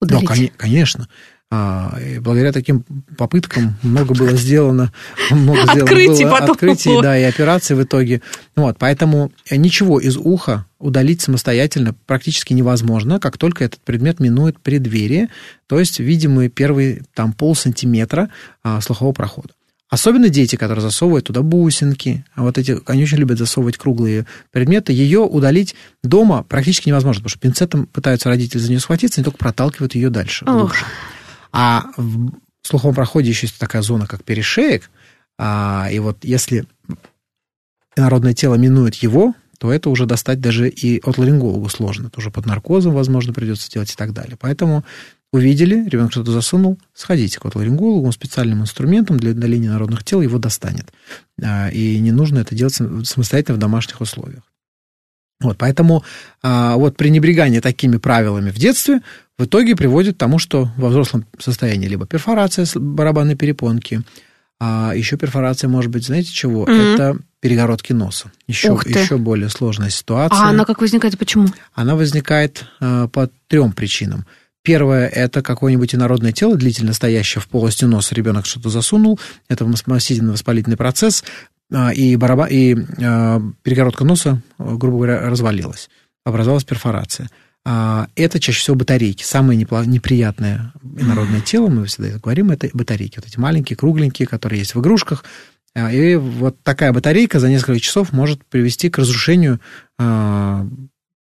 да, Удалить? коне- конечно. А, и благодаря таким попыткам много было сделано, много сделано Открытий было потом. открытий, да, и операций в итоге. Вот, поэтому ничего из уха удалить самостоятельно практически невозможно, как только этот предмет минует преддверие, то есть видимые первые там полсантиметра а, слухового прохода. Особенно дети, которые засовывают туда бусинки, а вот эти, они очень любят засовывать круглые предметы, ее удалить дома практически невозможно, потому что пинцетом пытаются родители за нее схватиться, они только проталкивают ее дальше, Ох. глубже. А в слуховом проходе еще есть такая зона, как перешеек, а, и вот если инородное тело минует его, то это уже достать даже и от ларингологу сложно. Это уже под наркозом, возможно, придется делать и так далее. Поэтому увидели, ребенок что-то засунул, сходите к отоларингологу, он специальным инструментом для удаления народных тел его достанет. А, И не нужно это делать сам- самостоятельно в домашних условиях. Вот, поэтому а, вот пренебрегание такими правилами в детстве в итоге приводит к тому, что во взрослом состоянии либо перфорация барабанной перепонки, а еще перфорация может быть, знаете чего? Мгм. Это перегородки носа. Еще, Ух ты. еще более сложная ситуация. А она как возникает и почему? Она возникает э, по трем причинам. Первое – это какое-нибудь инородное тело, длительно стоящее в полости носа, ребенок что-то засунул, это массивно-воспалительный процесс, а, и, бараба, и э, перегородка носа, э, грубо говоря, развалилась, образовалась перфорация. А, Это чаще всего батарейки. Самое непло- неприятное инородное тело, мы всегда это говорим, это батарейки. Вот эти маленькие, кругленькие, которые есть в игрушках. А, И вот такая батарейка за несколько часов может привести к разрушению а,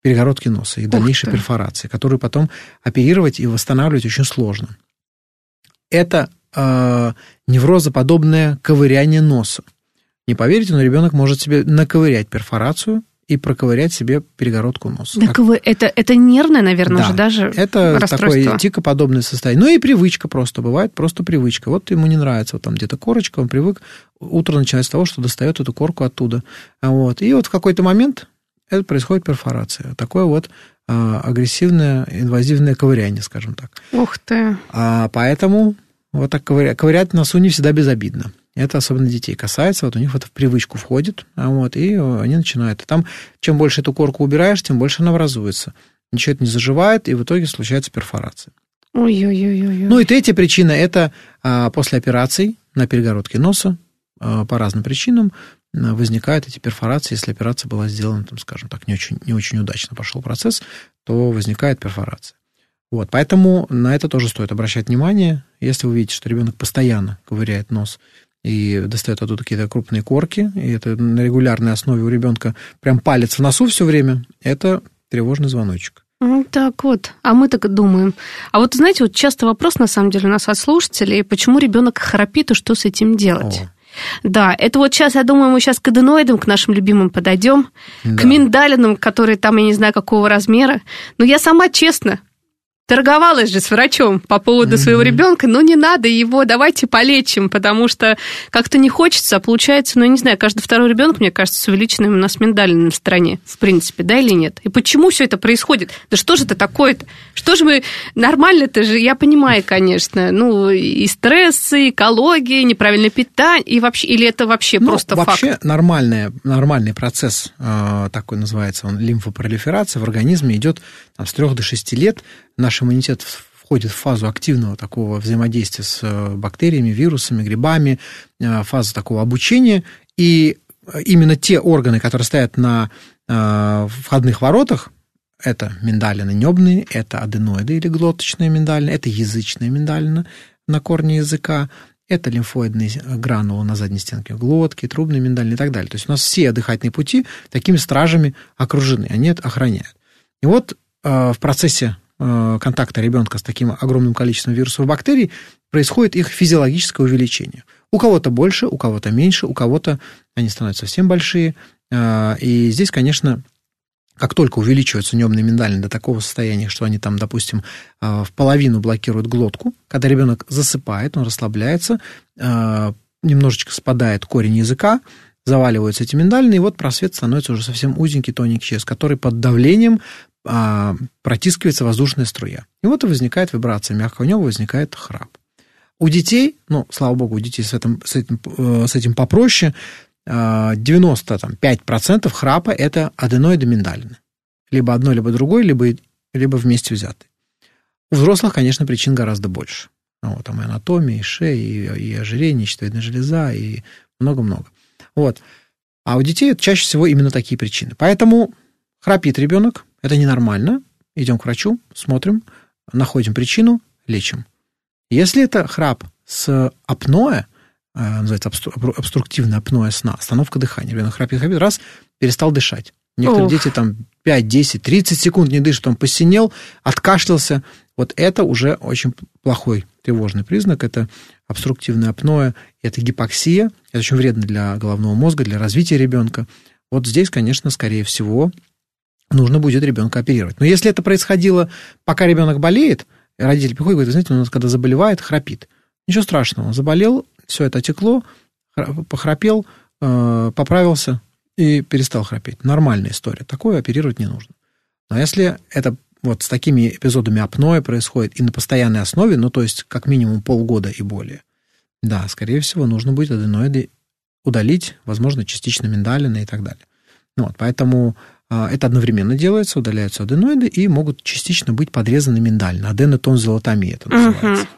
перегородки носа и дальнейшей ты. перфорации, которую потом оперировать и восстанавливать очень сложно. Это э, неврозоподобное ковыряние носа. Не поверите, но ребенок может себе наковырять перфорацию и проковырять себе перегородку носа. Так вы, это, это нервное, наверное, Да. уже даже Это такое тикоподобное состояние. Ну и привычка просто. Бывает просто привычка. Вот ему не нравится вот там где-то корочка, он привык. Утро начинается с того, что достает эту корку оттуда. А Вот. И вот в какой-то момент это происходит перфорация. Такое вот а, агрессивное, инвазивное ковыряние, скажем так. Ух ты. А поэтому вот так ковырять, ковырять носу не всегда безобидно. Это особенно детей касается, вот у них это в привычку входит, а вот, и они начинают. И там, чем больше эту корку убираешь, тем больше она образуется. Ничего это не заживает, и в итоге случается перфорация. Ой-ой-ой-ой. Ну и третья причина – это а, после операций на перегородке носа а, по разным причинам возникают эти перфорации. Если операция была сделана, там, скажем так, не очень, не очень удачно пошел процесс, то возникает перфорация. Вот, поэтому на это тоже стоит обращать внимание. Если вы видите, что ребенок постоянно ковыряет нос и достает оттуда какие-то крупные корки, и это на регулярной основе у ребенка прям палец в носу все время, это тревожный звоночек. Ну, так вот, а мы так думаем. А вот, знаете, вот часто вопрос, на самом деле, у нас от слушателей, почему ребенок храпит и что с этим делать? О. Да, это вот сейчас, я думаю, мы сейчас к аденоидам, к нашим любимым подойдем, да. к миндалинам, которые там, я не знаю, какого размера. Но я сама, честно, торговалась же с врачом по поводу mm-hmm. своего ребенка, но не надо его, давайте полечим, потому что как-то не хочется, а получается, ну, я не знаю, каждый второй ребенок, мне кажется, с увеличенным у нас миндалиным в стране, в принципе, да или нет? И почему все это происходит? Да что же это такое-то? Что же мы... Нормально-то же, я понимаю, конечно, ну, и стрессы, и экология, неправильное питание, и вообще, или это вообще ну, просто вообще факт? Вообще нормальный процесс, э, такой называется он, лимфопролиферация в организме идет там, с 3 до 6 лет, наш иммунитет входит в фазу активного такого взаимодействия с э, бактериями, вирусами, грибами, э, фаза такого обучения, и э, именно те органы, которые стоят на входных воротах, это миндалины небные, это аденоиды или глоточные миндалины, это язычная миндалина на корне языка, это лимфоидные гранулы на задней стенке глотки, трубные миндалины и так далее. То есть у нас все дыхательные пути такими стражами окружены, они это охраняют. И вот в процессе контакта ребенка с таким огромным количеством вирусов и бактерий, происходит их физиологическое увеличение. У кого-то больше, у кого-то меньше, у кого-то они становятся совсем большие. Э, и здесь, конечно, как только увеличиваются небные миндалины до такого состояния, что они там, допустим, э, в половину блокируют глотку, когда ребенок засыпает, он расслабляется, немножечко спадает корень языка, заваливаются эти миндалины, и вот просвет становится уже совсем узенький, тоненький через который под давлением а, протискивается воздушная струя. И вот и возникает вибрация мягкого неба, возникает храп. У детей, ну, слава богу, у детей с этим, с этим, э, с этим попроще, 95% а, храпа – это аденоиды миндалины. Либо одно, либо другое, либо, либо вместе взятые. У взрослых, конечно, причин гораздо больше. Вот, там и анатомия, и шея, и, и ожирение, и щитовидная железа, и много-много. Вот. А у детей чаще всего именно такие причины. Поэтому храпит ребенок, это ненормально. Идем к врачу, смотрим, находим причину, лечим. Если это храп с апноэ, э, называется обструктивное апноэ сна, остановка дыхания, ребенок храпит, храпит, раз, перестал дышать. Некоторые Ох. дети там 5, 10, 30 секунд не дышат, он посинел, откашлялся. Вот это уже очень плохой тревожный признак. Это обструктивное апноэ, это гипоксия. Это очень вредно для головного мозга, для развития ребенка. Вот здесь, конечно, скорее всего, нужно будет ребенка оперировать. Но если это происходило, пока ребенок болеет, родитель приходит и говорит, знаете, у нас когда заболевает, храпит. Ничего страшного, заболел, все это текло, похрапел, э, поправился и перестал храпеть. Нормальная история. Такое оперировать не нужно. Но если это вот с такими эпизодами апноэ происходит и на постоянной основе, ну, то есть как минимум полгода и более, да, скорее всего, нужно будет аденоиды удалить, возможно, частично миндалины и так далее. Вот, поэтому это одновременно делается, удаляются аденоиды и могут частично быть подрезаны миндально. Аденотонзиллотомия это называется. Угу.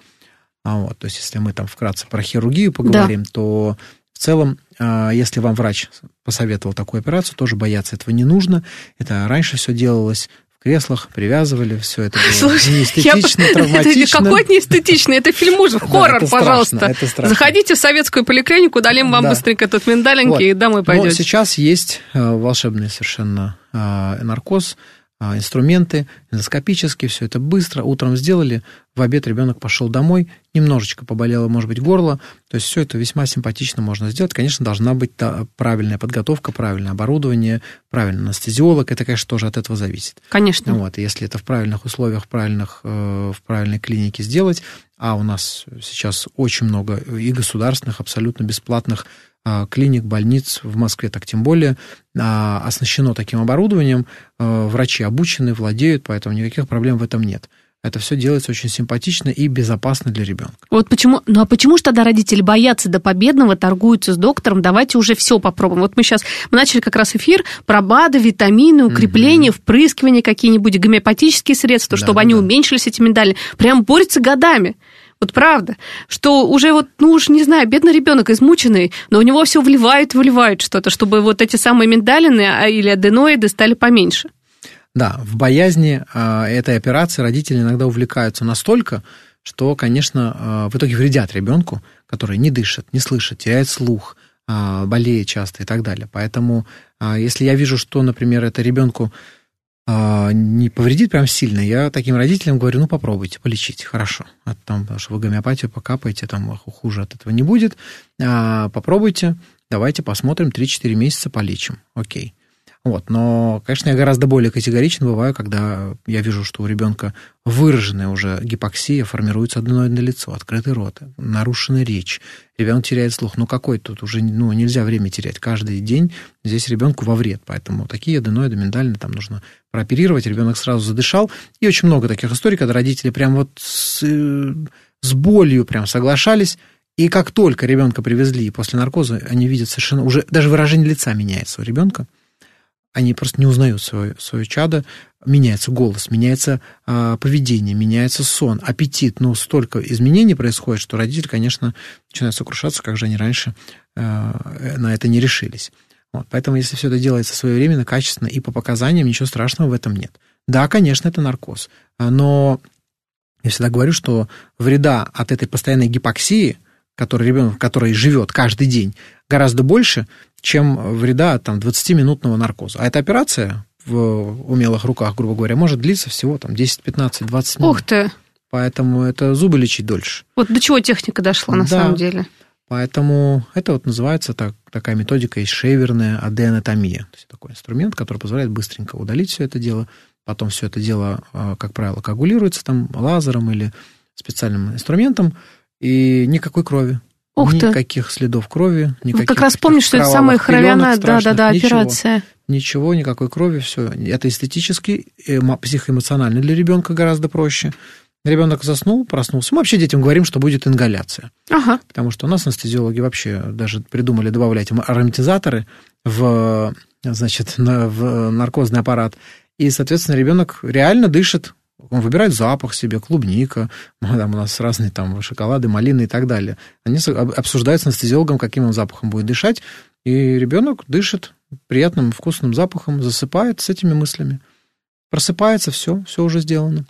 А вот, то есть, если мы там вкратце про хирургию поговорим, да. то в целом, а, если вам врач посоветовал такую операцию, тоже бояться этого не нужно. Это раньше все делалось креслах, привязывали, все это было Слушай, неэстетично, я... травматично. Это какой неэстетично? Это фильм ужас, хоррор, это пожалуйста. Страшно, это страшно. Заходите в советскую поликлинику, дадим вам да. быстренько этот миндалинки вот. и домой пойдете. Но сейчас есть э, волшебный совершенно э, наркоз, инструменты, эндоскопические, все это быстро, утром сделали, в обед ребенок пошел домой, немножечко поболело, может быть, горло, то есть все это весьма симпатично можно сделать. Конечно, должна быть правильная подготовка, правильное оборудование, правильный анестезиолог, это, конечно, тоже от этого зависит. Конечно. Вот, если это в правильных условиях, в, правильных, э, в правильной клинике сделать, а у нас сейчас очень много и государственных, абсолютно бесплатных а, клиник, больниц в Москве, так тем более, а, оснащено таким оборудованием, а, врачи обучены, владеют, поэтому никаких проблем в этом нет. Это все делается очень симпатично и безопасно для ребенка. Вот почему, ну а почему же тогда родители боятся до победного, торгуются с доктором, давайте уже все попробуем. Вот мы сейчас, мы начали как раз эфир про БАДы, витамины, укрепления, угу. впрыскивания, какие-нибудь гомеопатические средства, да, чтобы да, они да. уменьшились, эти медали. Прям борются годами. Вот правда, что уже вот, ну уж не знаю, бедный ребенок измученный, но у него все вливают, вливают что-то, чтобы вот эти самые миндалины а, или аденоиды стали поменьше. Да, в боязни э, этой операции родители иногда увлекаются настолько, что, конечно, э, в итоге вредят ребенку, который не дышит, не слышит, теряет слух, болеет часто и так далее. Поэтому, если я вижу, что, например, это ребенку а, не повредит прям сильно, я таким родителям говорю, ну, попробуйте, полечить, хорошо. От, там, потому что вы гомеопатию покапаете, там хуже от этого не будет. А, попробуйте, давайте посмотрим, 3-4 месяца полечим, окей. Вот. Но, конечно, я гораздо более категоричен бываю, когда я вижу, что у ребенка выраженная уже гипоксия, формируется аденоидное лицо, открытый рот, нарушенная речь, ребенок теряет слух. Ну, какой тут уже ну, нельзя время терять. Каждый день здесь ребенку во вред. Поэтому такие аденоиды миндальные там нужно прооперировать. Ребенок сразу задышал. И очень много таких историй, когда родители прям вот с, с болью прям соглашались, и как только ребенка привезли после наркоза, они видят совершенно уже даже выражение лица меняется у ребенка они просто не узнают свое, свое чадо, меняется голос, меняется э, поведение, меняется сон, аппетит. Ну, столько изменений происходит, что родители, конечно, начинают сокрушаться, как же они раньше э, на это не решились. Вот, поэтому, если все это делается своевременно, качественно и по показаниям, ничего страшного в этом нет. Да, конечно, это наркоз, но я всегда говорю, что вреда от этой постоянной гипоксии, который ребенок, который живет каждый день, гораздо больше, чем вреда от там, 20-минутного наркоза. А эта операция в умелых руках, грубо говоря, может длиться всего там, 10, 15, 20 минут. Ух ты! Поэтому это зубы лечить дольше. Вот до чего техника дошла на Да. самом деле? Поэтому это вот называется так, такая методика есть шейверная аденотомия. То есть такой инструмент, который позволяет быстренько удалить все это дело. Потом все это дело, а, как правило, коагулируется там лазером или специальным инструментом. И никакой крови. Ух ты. никаких следов крови, Вот никаких как раз помню, что это самая кровяная, страшных, да-да-да, ничего. операция. Ничего, никакой крови, все. Это эстетически, эмо- психоэмоционально для ребенка гораздо проще. Ребенок заснул, проснулся. Мы вообще детям говорим, что будет ингаляция. Ага. Потому что у нас анестезиологи вообще даже придумали добавлять ароматизаторы в, значит, на- в наркозный аппарат. И, соответственно, ребенок реально дышит. Он выбирает запах себе, клубника, ну, там у нас разные там шоколады, малины и так далее. Они обсуждают с анестезиологом, каким он запахом будет дышать. И ребенок дышит приятным, вкусным запахом, засыпает с этими мыслями. Просыпается, все, все уже сделано.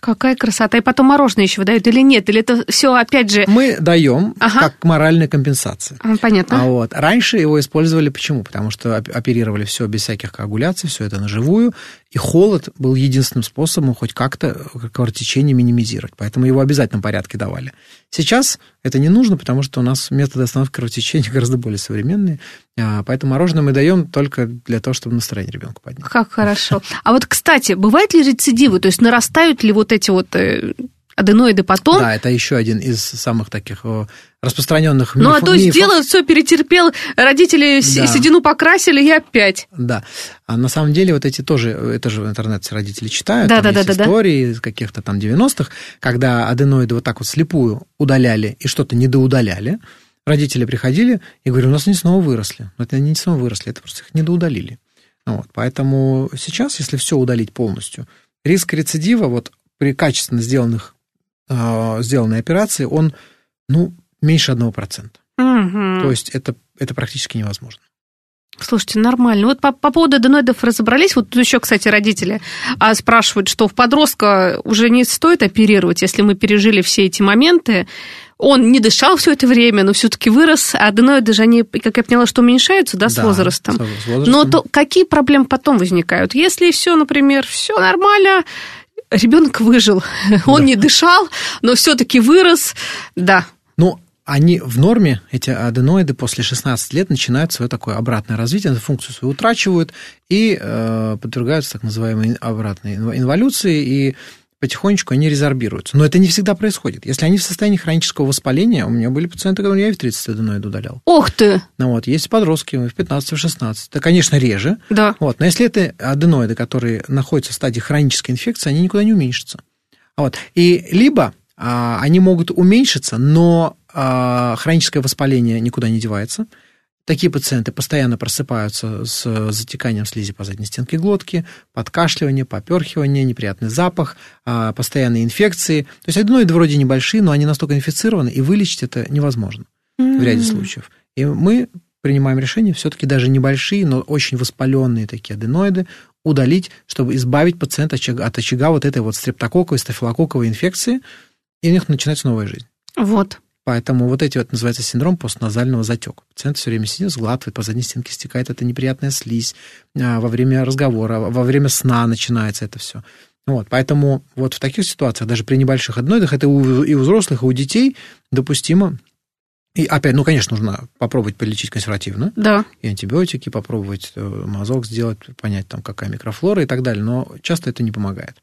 Какая красота. И потом мороженое еще выдают или нет? Или это все, опять же... Мы даем Ага. как моральная компенсация. Понятно. А вот раньше его использовали почему? Потому что оп- оперировали все без всяких коагуляций, все это наживую, и холод был единственным способом хоть как-то кровотечение минимизировать. Поэтому его в обязательном порядке давали. Сейчас это не нужно, потому что у нас методы остановки кровотечения гораздо более современные. А, Поэтому мороженое мы даем только для того, чтобы настроение ребенка поднять. Как хорошо. А вот, кстати, бывают ли рецидивы? То есть нарастают ли вот эти вот э, аденоиды потом? Да, это еще один из самых таких э, распространенных Ну, а мифов- то есть мифов. дело все перетерпел, родители Да. седину покрасили, и опять. Да. А на самом деле вот эти тоже, это же в интернете родители читают, Да, там да, есть да, да, да. истории из каких-то там 90-х, когда аденоиды вот так вот слепую удаляли и что-то недоудаляли. Родители приходили и говорили, у нас они снова выросли. Но это они не снова выросли, это просто их недоудалили. Вот. Поэтому сейчас, если все удалить полностью, риск рецидива вот при качественно сделанных, э, сделанной операции, он, ну, меньше 1%. Мгм. То есть это, это практически невозможно. Слушайте, нормально. Вот по, по поводу аденоидов разобрались. Вот тут еще, кстати, родители а, спрашивают, что в подростка уже не стоит оперировать, если мы пережили все эти моменты. Он не дышал все это время, но все-таки вырос. А аденоиды же, они, как я поняла, что уменьшаются, да, с Да, возрастом. с возрастом. Но то какие проблемы потом возникают? Если все, например, все нормально, ребенок выжил, он не дышал, но все-таки вырос, да. Ну, они в норме, эти аденоиды, после 16 лет начинают свое такое обратное развитие, функцию свою утрачивают и э, подвергаются так называемой обратной инв- инволюции, и потихонечку они резорбируются. Но это не всегда происходит. Если они в состоянии хронического воспаления, у меня были пациенты, которые я и в 30 аденоид удалял. Ох ты, Ну вот, есть подростки в 15, в 16. Это, конечно, реже. да. Вот. Но если это аденоиды, которые находятся в стадии хронической инфекции, они никуда не уменьшатся. Вот. И либо а, они могут уменьшиться, но а, хроническое воспаление никуда не девается. Такие пациенты постоянно просыпаются с затеканием слизи по задней стенке глотки, подкашливание, поперхивание, неприятный запах, а, постоянные инфекции. То есть аденоиды вроде небольшие, но они настолько инфицированы, и вылечить это невозможно в ряде случаев. И мы принимаем решение все-таки даже небольшие, но очень воспаленные такие аденоиды удалить, чтобы избавить пациента от очага, от очага вот этой вот стрептококковой, стафилококковой инфекции, и у них начинается новая жизнь. Вот. Поэтому вот эти вот называется синдром постназального затека. Пациент все время сидит, сглатывает, по задней стенке стекает эта неприятная слизь а, во время разговора, во время сна начинается это все. Вот, поэтому вот в таких ситуациях, даже при небольших аденоидах, это и у взрослых, и у детей допустимо. И опять, ну, конечно, нужно попробовать полечить консервативно. Да. И антибиотики попробовать, э, мазок сделать, понять, там, какая микрофлора и так далее. Но часто это не помогает.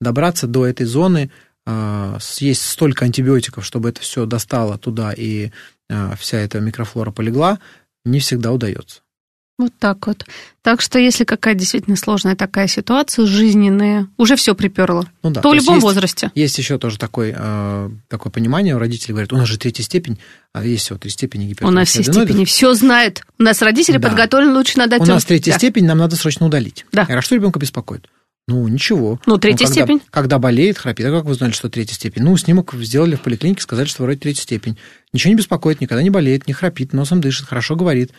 Добраться до этой зоны, а, съесть столько антибиотиков, чтобы это все достало туда и а, вся эта микрофлора полегла, не всегда удается. Вот так вот. Так что, если какая действительно сложная такая ситуация, жизненная, уже все приперло, ну, да. то, то в любом есть, возрасте. Есть еще тоже такой, э, такое понимание, у родителей говорят, у нас же третья степень, а есть всего три степени гипертонии. У нас все степени, все знают. У нас родители да. подготовлены, лучше надо... У нас третья да. степень, нам надо срочно удалить. Да. А что ребенка беспокоит? Ну, ничего. Ну, третья ну, когда, степень. Когда болеет, храпит. А как вы знали, что третья степень? Ну, снимок сделали в поликлинике, сказали, что вроде третья степень. Ничего не беспокоит, никогда не болеет, не храпит, носом дышит, хорошо говорит.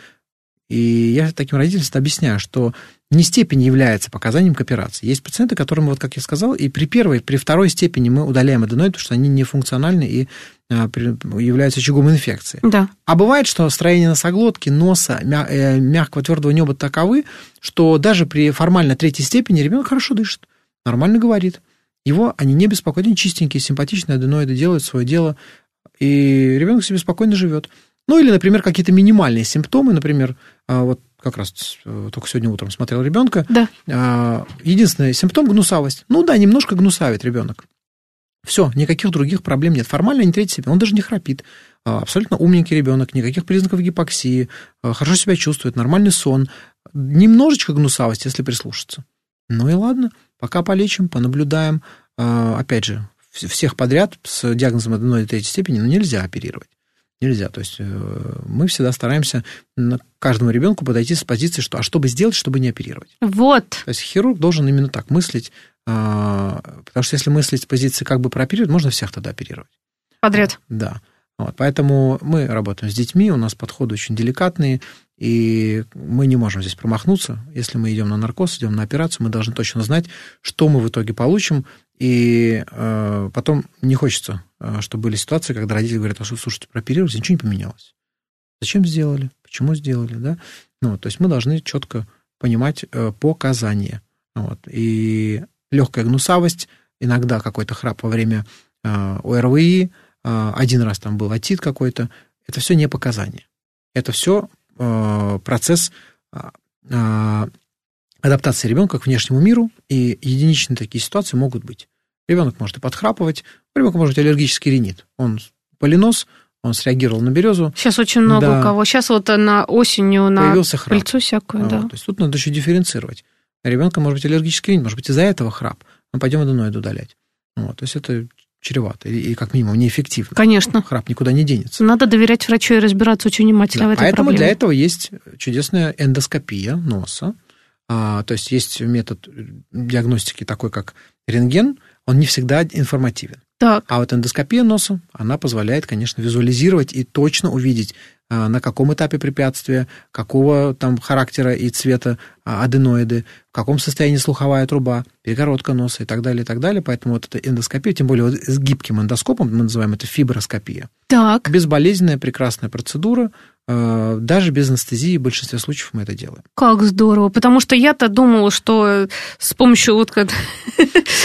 И я таким родителям объясняю, что не степень является показанием к операции. Есть пациенты, которым, вот как я сказал, и при первой, при второй степени мы удаляем аденоид, потому что они нефункциональны и а, являются очагом инфекции. Да. А бывает, что строение носоглотки, носа, э, мягкого твердого неба таковы, что даже при формально третьей степени ребенок хорошо дышит, нормально говорит. Его они не беспокоят, они чистенькие, симпатичные аденоиды делают свое дело, и ребенок себе спокойно живет. Ну или, например, какие-то минимальные симптомы, например, а, вот как раз э, только сегодня утром смотрел ребенка. Да. А, единственный симптом гнусавость. Ну да, немножко гнусавит ребенок. Все, никаких других проблем нет. Формально не третий степень, он даже не храпит. А, абсолютно умненький ребенок, никаких признаков гипоксии, хорошо себя чувствует, нормальный сон. Немножечко гнусавость, если прислушаться. Ну и ладно, пока полечим, понаблюдаем. Опять же, всех подряд с диагнозом аденоида третьей степени ну, нельзя оперировать нельзя. То есть э, мы всегда стараемся каждому ребенку подойти с позиции, что а что бы сделать, чтобы не оперировать. Вот. То есть хирург должен именно так мыслить, а, потому что если мыслить с позиции как бы прооперировать, можно всех тогда оперировать. Подряд. Да. Вот, поэтому мы работаем с детьми, у нас подходы очень деликатные, и мы не можем здесь промахнуться. Если мы идем на наркоз, идем на операцию, мы должны точно знать, что мы в итоге получим, и э, потом не хочется, э, чтобы были ситуации, когда родители говорят, а что, слушайте, прооперировались, ничего не поменялось. Зачем сделали? Почему сделали? Да? Ну, то есть мы должны четко понимать э, показания. Вот. И легкая гнусавость, иногда какой-то храп во время э, ОРВИ, э, один раз там был отит какой-то, это все не показания. Это все э, процесс э, адаптации ребенка к внешнему миру, и единичные такие ситуации могут быть. Ребенок может и подхрапывать, у ребенка может быть аллергический ринит. Он полинос, он среагировал на березу. Сейчас очень много да. у кого. Сейчас вот на осенью на Появился храп. пыльцу всякую, да. то есть тут надо еще дифференцировать. Ребенка может быть аллергический ринит, может быть из-за этого храп. Мы пойдем аденоид удалять. Вот, то есть это чревато и, и как минимум неэффективно. Конечно. Храп никуда не денется. Надо доверять врачу и разбираться очень внимательно да, в этой поэтому проблеме. для этого есть чудесная эндоскопия носа. А, то есть есть метод диагностики такой, как рентген, он не всегда информативен. Так. А вот эндоскопия носа, она позволяет, конечно, визуализировать и точно увидеть, а, на каком этапе препятствия, какого там характера и цвета а, аденоиды, в каком состоянии слуховая труба, перегородка носа и так далее, и так далее. Поэтому вот эта эндоскопия, тем более вот с гибким эндоскопом, мы называем это фиброскопия. Так. Безболезненная, прекрасная процедура, даже без анестезии в большинстве случаев мы это делаем. Как здорово, потому что я-то думала, что с помощью вот когда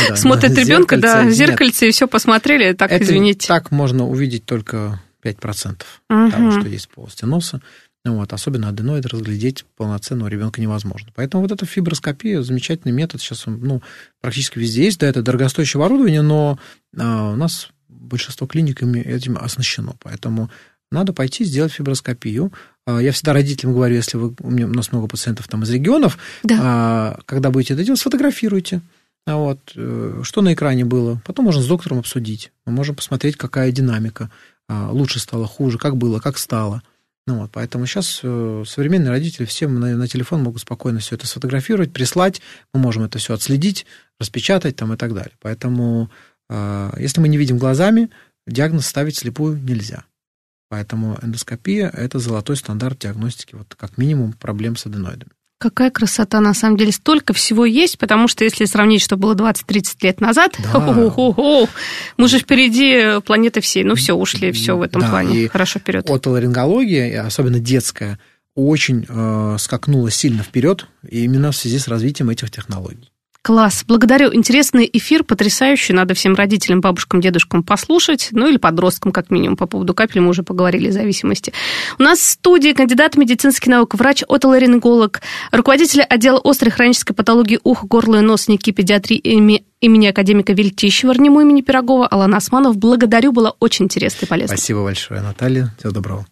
да, смотрит ребенка, да, зеркальце и все посмотрели, так, это извините. Так можно увидеть только 5% угу. того, что есть в полости носа. Вот, особенно аденоид разглядеть полноценного ребенка невозможно. Поэтому вот эта фиброскопия замечательный метод. Сейчас он ну, практически везде есть. Да, это дорогостоящее оборудование, но а, у нас большинство клиник этим оснащено. Поэтому надо пойти сделать фиброскопию. А, я всегда родителям говорю, если вы, у, меня, у нас много пациентов там из регионов, да. а, когда будете это делать, сфотографируйте. А вот, э, что на экране было. Потом можно с доктором обсудить. Мы можем посмотреть, какая динамика. Лучше стало, хуже, как было, как стало. Ну вот, поэтому сейчас э, современные родители все на, на телефон могут спокойно все это сфотографировать, прислать, мы можем это все отследить, распечатать там и так далее. Поэтому, если мы не видим глазами, диагноз ставить слепую нельзя. Поэтому эндоскопия – это золотой стандарт диагностики, вот как минимум проблем с аденоидами. Какая красота, на самом деле. Столько всего есть, потому что если сравнить, что было 20-30 лет назад, Да. мы же впереди планеты всей. Ну все, ушли, все в этом Да, плане. и Хорошо вперед. Отоларингология, особенно детская, очень э, скакнула сильно вперед именно в связи с развитием этих технологий. Класс. Благодарю. Интересный эфир, потрясающий. Надо всем родителям, бабушкам, дедушкам послушать. Ну или подросткам, как минимум. По поводу капель мы уже поговорили, зависимости. У нас в студии кандидат медицинских наук, врач-отоларинголог, руководитель отдела острой хронической патологии уха, горла и нос НИКИ педиатрии имени, имени академика Вельтищева, РНИМУ имени Пирогова, Алана Османов. Благодарю, было очень интересно и полезно. Спасибо большое, Наталья. Всего доброго.